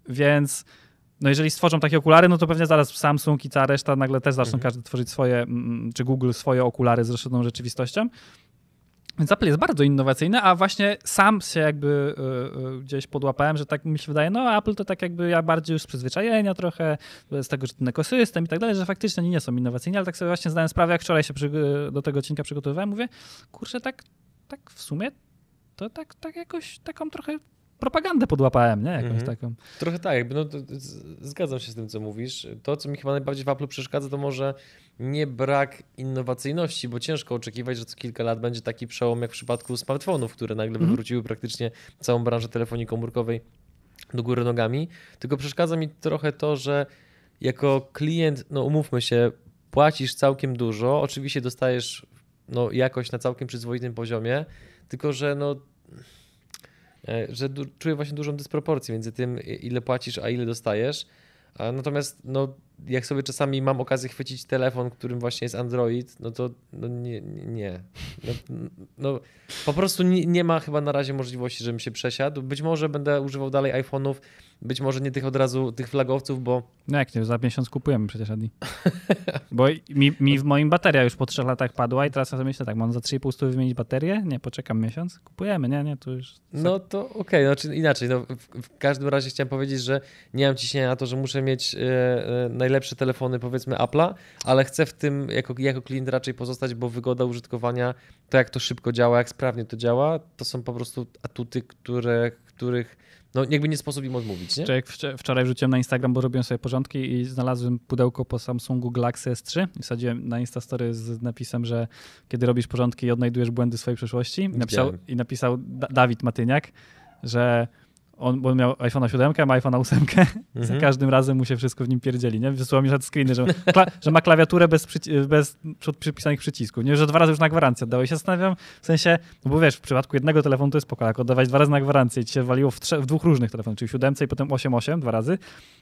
więc no jeżeli stworzą takie okulary, no to pewnie zaraz Samsung i cała reszta nagle też zaczną mhm. każdy tworzyć swoje, czy Google swoje okulary z rozszerzoną rzeczywistością. Więc Apple jest bardzo innowacyjny, a właśnie sam się jakby y, y, gdzieś podłapałem, że tak mi się wydaje, no Apple to tak jakby ja bardziej już z przyzwyczajenia trochę, z tego, że ten ekosystem i tak dalej, że faktycznie oni nie są innowacyjni, ale tak sobie właśnie zdałem sprawę, jak wczoraj się do tego odcinka przygotowywałem, mówię, kurczę, tak, tak w sumie to tak, tak jakoś taką trochę propagandę podłapałem, nie? Jakąś mhm. taką. Trochę tak, jakby no, zgadzam się z tym, co mówisz. To, co mi chyba najbardziej w Apple przeszkadza, to może nie brak innowacyjności, bo ciężko oczekiwać, że co kilka lat będzie taki przełom jak w przypadku smartfonów, które nagle mhm. wywróciły praktycznie całą branżę telefonii komórkowej do góry nogami. Tylko przeszkadza mi trochę to, że jako klient, no umówmy się, płacisz całkiem dużo, oczywiście dostajesz no, jakość na całkiem przyzwoitym poziomie, tylko że no e, że czuję właśnie dużą dysproporcję między tym, ile płacisz, a ile dostajesz. Natomiast no, jak sobie czasami mam okazję chwycić telefon, którym właśnie jest Android, no to no nie. nie. No, no, po prostu nie, nie, ma chyba na razie możliwości, żebym się przesiadł. Być może będę używał dalej iPhone'ów, być może nie tych od razu, tych flagowców, bo... No jak nie, za miesiąc kupujemy przecież, Adi. bo mi, mi, w moim bateria już po trzech latach padła i teraz sobie myślę tak, mam za 3,5 stówy wymienić baterię? Nie, poczekam miesiąc, kupujemy, nie, nie, to już... No to okej, okay, znaczy inaczej, no, w, w, każdym razie chciałem powiedzieć, że nie mam ciśnienia na to, że muszę mieć e, e, najlepsze telefony powiedzmy Apple'a, ale chcę w tym jako, jako klient raczej pozostać, bo wygoda użytkowania, to jak to szybko działa, jak sprawnie to działa, to są po prostu atuty, które, których no jakby nie sposób im odmówić, nie? Jak wczoraj wrzuciłem na Instagram, bo robiłem sobie porządki i znalazłem pudełko po Samsungu Galaxy S3 i wsadziłem na Instastory z napisem, że kiedy robisz porządki i odnajdujesz błędy swojej przeszłości. I napisał, i napisał Dawid Matyniak, że on, on miał iPhone'a 7, ma iPhone'a 8, mhm. za każdym razem mu się wszystko w nim pierdzieli, nie? Wysłał mi żadne screeny, że, że ma klawiaturę bez, przyci- bez przypisanych przycisków, nie? Że dwa razy już na gwarancję oddałeś. Się zastanawiam, w sensie, no bo wiesz, w przypadku jednego telefonu to jest spoko, jak oddawać dwa razy na gwarancję i ci się waliło w, w dwóch różnych telefonach, czyli w 7 i potem 8.8 dwa razy,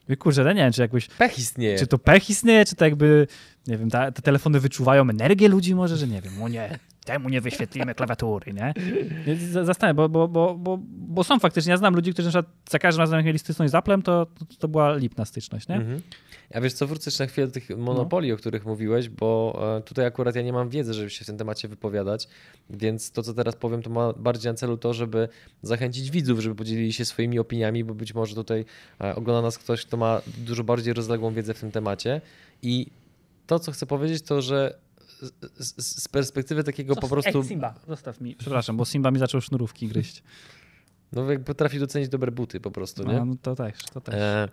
i kurczę, ja nie wiem, czy jakbyś... Pech istnieje. Czy to pech istnieje, czy to jakby, nie wiem, ta, te telefony wyczuwają energię ludzi może, że nie wiem, o nie, temu nie wyświetlimy klawiatury, nie? Zastanawiam, bo, bo, bo, bo, bo są faktycznie, ja znam ludzi, którzy na za każdym razem jak mieli styczność z Applem, to, to, to była lipna styczność, nie? Mhm. Ja wiesz co, wrócę jeszcze na chwilę do tych monopoli, no. o których mówiłeś, bo e, tutaj akurat ja nie mam wiedzy, żeby się w tym temacie wypowiadać, więc to, co teraz powiem, to ma bardziej na celu to, żeby zachęcić widzów, żeby podzielili się swoimi opiniami, bo być może tutaj e, ogląda nas ktoś, kto ma dużo bardziej rozległą wiedzę w tym temacie i to, co chcę powiedzieć, to, że z, z perspektywy takiego Co, po prostu. Ej, Simba, zostaw mi. Przepraszam, bo Simba mi zaczął sznurówki gryźć. No jak potrafi docenić dobre buty po prostu, nie? No, to też, to też. E,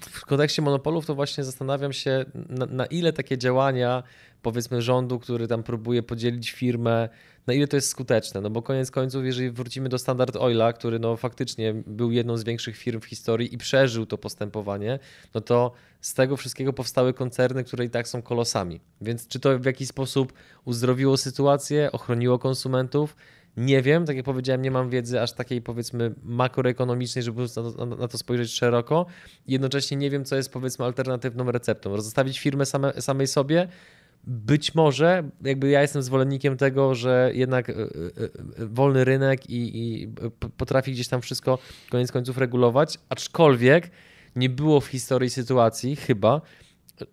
w kontekście monopolów to właśnie zastanawiam się, na, na, ile takie działania, powiedzmy rządu, który tam próbuje podzielić firmę, na ile to jest skuteczne. No bo koniec końców, jeżeli wrócimy do Standard Oila, który no faktycznie był jedną z większych firm w historii i przeżył to postępowanie, no to z tego wszystkiego powstały koncerny, które i tak są kolosami. Więc czy to w jakiś sposób uzdrowiło sytuację, ochroniło konsumentów? Nie wiem, tak jak powiedziałem, nie mam wiedzy aż takiej powiedzmy makroekonomicznej, żeby na, na, na to spojrzeć szeroko. Jednocześnie nie wiem, co jest powiedzmy alternatywną receptą. Rozstawić firmę same, samej sobie, być może, jakby ja jestem zwolennikiem tego, że jednak e, e, e, wolny rynek i, i, potrafi gdzieś tam wszystko koniec końców regulować, aczkolwiek nie było w historii sytuacji, chyba,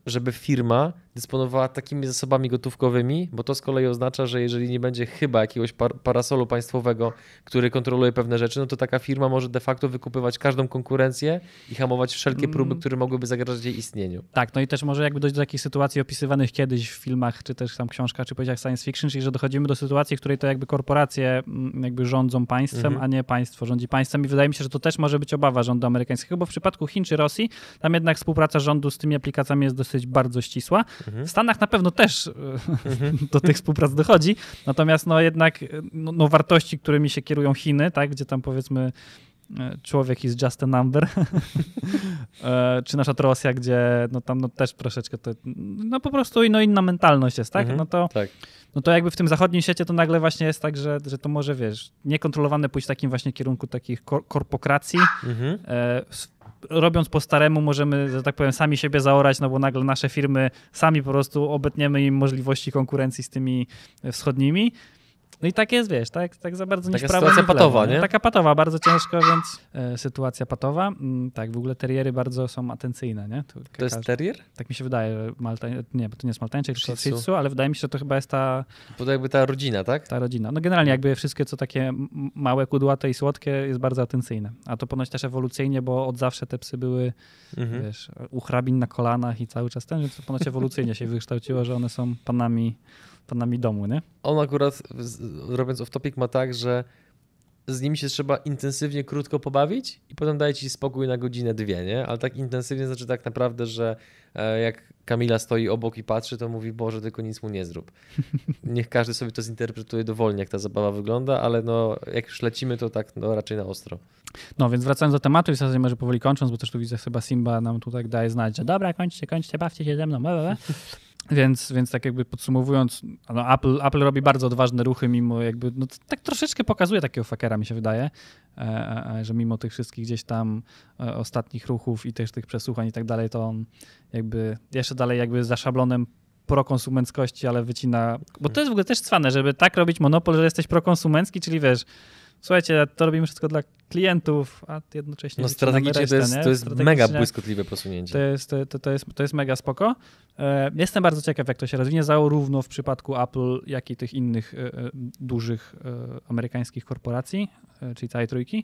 żeby firma dysponowała takimi zasobami gotówkowymi, bo to z kolei oznacza, że jeżeli nie będzie chyba jakiegoś par parasolu państwowego, który kontroluje pewne rzeczy, no to taka firma może de facto wykupywać każdą konkurencję i hamować wszelkie próby, mm. które mogłyby zagrażać jej istnieniu. Tak, no i też może jakby dojść do takich sytuacji opisywanych kiedyś w filmach, czy też tam książkach, czy powiedziach science fiction, czyli że dochodzimy do sytuacji, w której to jakby korporacje mm, jakby rządzą państwem, mhm. a nie państwo rządzi państwem i wydaje mi się, że to też może być obawa rządu amerykańskiego, bo w przypadku Chin czy Rosji, tam jednak współpraca rządu z tymi aplikacjami jest dosyć bardzo ścisła. Mhm. W Stanach na pewno też mhm. do tych współprac dochodzi, natomiast no jednak no, no, wartości, którymi się kierują Chiny, tak, gdzie tam powiedzmy e, człowiek is just a number, e, czy nasza Rosja, gdzie no tam no też troszeczkę to, no po prostu no inna mentalność jest, tak? Mhm, no, to, tak. no to jakby w tym zachodnim świecie to nagle właśnie jest tak, że, że to może, wiesz, niekontrolowane pójść w takim właśnie kierunku takich kor korpokracji, mhm. e, robiąc po staremu możemy, że tak powiem, sami siebie zaorać, no bo nagle nasze firmy sami po prostu obetniemy im możliwości konkurencji z tymi wschodnimi. No i tak jest, wiesz, tak, tak za bardzo Taka sytuacja patowa, nie? Taka patowa, bardzo ciężko, więc e, sytuacja patowa. Mm, tak, w ogóle teriery bardzo są atencyjne, nie? To, to jest terrier? Tak mi się wydaje, Malta, nie, bo to nie jest maltańczyk, tylko Shih ale wydaje mi się, że to chyba jest ta... To jakby ta rodzina, tak? Ta rodzina. No generalnie jakby wszystkie co takie małe, kudłate i słodkie jest bardzo atencyjne. A to ponoć też ewolucyjnie, bo od zawsze te psy były, mhm. wiesz, u hrabin na kolanach i cały czas ten, więc ponoć ewolucyjnie się wykształciło, że one są panami panami domu, nie? On akurat, robiąc off topic, ma tak, że z nimi się trzeba intensywnie krótko pobawić i potem daje ci spokój na godzinę, dwie, nie? Ale tak intensywnie znaczy tak naprawdę, że e, jak Kamila stoi obok i patrzy, to mówi, Boże, tylko nic mu nie zrób. Niech każdy sobie to zinterpretuje dowolnie, jak ta zabawa wygląda, ale no, jak już lecimy, to tak no, raczej na ostro. No więc wracając do tematu i w zasadzie może powoli kończąc, bo też tu widzę chyba Simba nam tutaj daje znać, że dobra, kończcie, kończcie, bawcie się ze mną, bla, Więc, więc tak jakby podsumowując, no Apple, Apple robi bardzo odważne ruchy, mimo jakby, no tak troszeczkę pokazuje takiego fakera, mi się wydaje, e, e, e, że mimo tych wszystkich gdzieś tam ostatnich ruchów i też tych przesłuchań i tak dalej, to on jakby jeszcze dalej jakby za szablonem prokonsumenckości, ale wycina, bo to jest w ogóle też cwane, żeby tak robić monopol, że jesteś prokonsumencki, czyli wiesz, słuchajcie, to robimy wszystko dla klientów, a jednocześnie... No strategicznie resztę, to jest, to jest mega błyskotliwe posunięcie. To jest, to, to, jest, to jest mega spoko. E, jestem bardzo ciekaw, jak to się rozwinie, zarówno w przypadku Apple, jak i tych innych e, e, dużych amerykańskich korporacji, czyli całej trójki,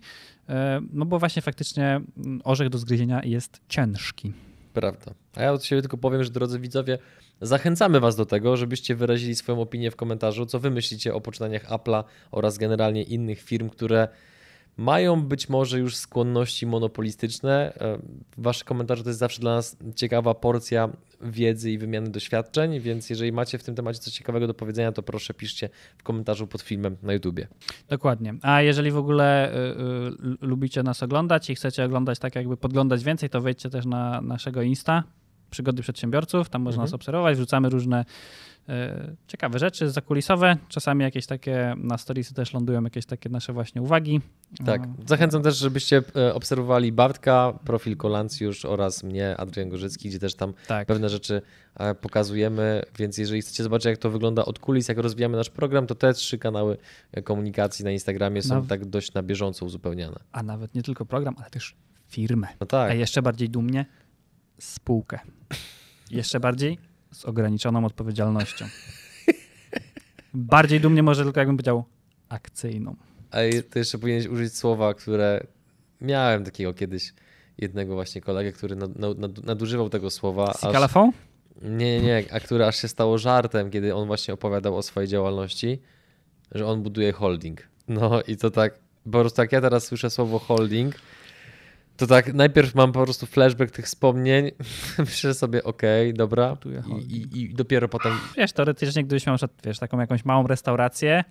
no bo właśnie faktycznie mm, orzech do zgryzienia jest ciężki. Prawda. A ja od siebie tylko powiem, że drodzy widzowie, Zachęcamy Was do tego, żebyście wyrazili swoją opinię w komentarzu, co Wy myślicie o poczynaniach Apple'a oraz generalnie innych firm, które mają być może już skłonności monopolistyczne. E, wasze komentarze to jest zawsze dla nas ciekawa porcja wiedzy i wymiany doświadczeń, więc jeżeli macie w tym temacie coś ciekawego do powiedzenia, to proszę piszcie w komentarzu pod filmem na YouTubie. Dokładnie. A jeżeli w ogóle y, y, lubicie nas oglądać i chcecie oglądać tak jakby podglądać więcej, to wejdźcie też na naszego Insta, przygody przedsiębiorców, tam można mhm. nas obserwować, wrzucamy różne e, ciekawe rzeczy zakulisowe, czasami jakieś takie, na storiesy też lądują jakieś takie nasze właśnie uwagi. Tak, zachęcam też, żebyście e, obserwowali Bartka, profil Kolancjusz oraz mnie, Adrian Gorzycki, gdzie też tam tak. pewne rzeczy e, pokazujemy, więc jeżeli chcecie zobaczyć, jak to wygląda od kulis, jak rozwijamy nasz program, to te trzy kanały komunikacji na Instagramie są tak dość na bieżąco uzupełniane. A nawet nie tylko program, ale też firmę. No tak. A jeszcze bardziej dumnie spółkę. Jeszcze bardziej z ograniczoną odpowiedzialnością. Bardziej dumnie może tylko jakbym powiedział akcyjną. A ty jeszcze powinieneś użyć słowa, które miałem takiego kiedyś jednego właśnie kolegę, który nadużywał tego słowa. Skalafą? Nie, nie, nie, a który aż się stało żartem, kiedy on właśnie opowiadał o swojej działalności, że on buduje holding. No i to tak, po prostu jak ja teraz słyszę słowo holding, to tak, najpierw mam po prostu flashback tych wspomnień, myślę sobie, okej, okay, dobra, I, i, i, dopiero potem... Wiesz, teoretycznie gdybyś miał wiesz, taką jakąś małą restaurację,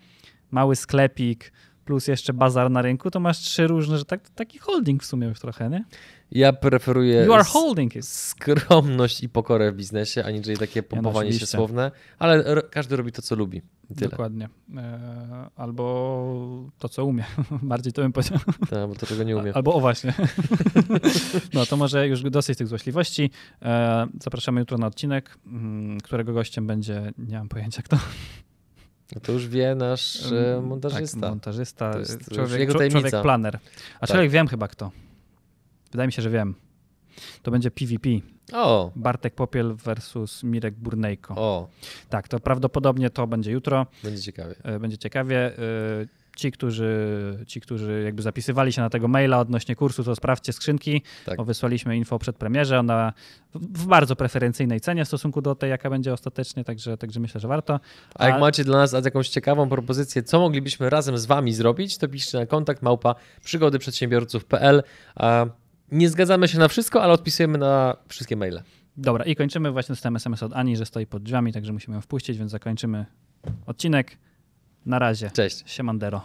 mały sklepik, plus jeszcze bazar na rynku, to masz trzy różne, że tak, taki holding w sumie już trochę, nie? Ja preferuję you are holding it. skromność i pokorę w biznesie, aniżeli takie pompowanie ja, no, się słowne, ale każdy robi to, co lubi. Tyle. Dokładnie. E, albo to, co umie. Bardziej to bym powiedział. Tak, bo to, czego nie umie. Albo o właśnie. no to może już dosyć tych złośliwości. E, zapraszamy jutro na odcinek, mm, którego gościem będzie, nie mam pojęcia kto. No to już wie nasz e, montażysta. Tak, montażysta, człowiek, człowiek planer. A tak. człowiek wiem chyba kto. Wydaje mi się, że wiem. To będzie PvP. O. Bartek Popiel versus Mirek Burnejko. O. Tak, to prawdopodobnie to będzie jutro. Będzie ciekawie. E, będzie ciekawie. Ci, którzy, ci, którzy jakby zapisywali się na tego maila odnośnie kursu, to sprawdźcie skrzynki, tak. bo wysłaliśmy info przed premierze. Ona w bardzo preferencyjnej cenie w stosunku do tej, jaka będzie ostatecznie, także, także myślę, że warto. A, A jak macie dla nas jakąś ciekawą propozycję, co moglibyśmy razem z wami zrobić, to piszcie na kontakt małpa przygodyprzedsiębiorców.pl. Nie zgadzamy się na wszystko, ale odpisujemy na wszystkie maile. Dobra, i kończymy właśnie z tym SMS od Ani, że stoi pod drzwiami, także musimy ją wpuścić, więc zakończymy odcinek. Na razie. Cześć. Siemandero.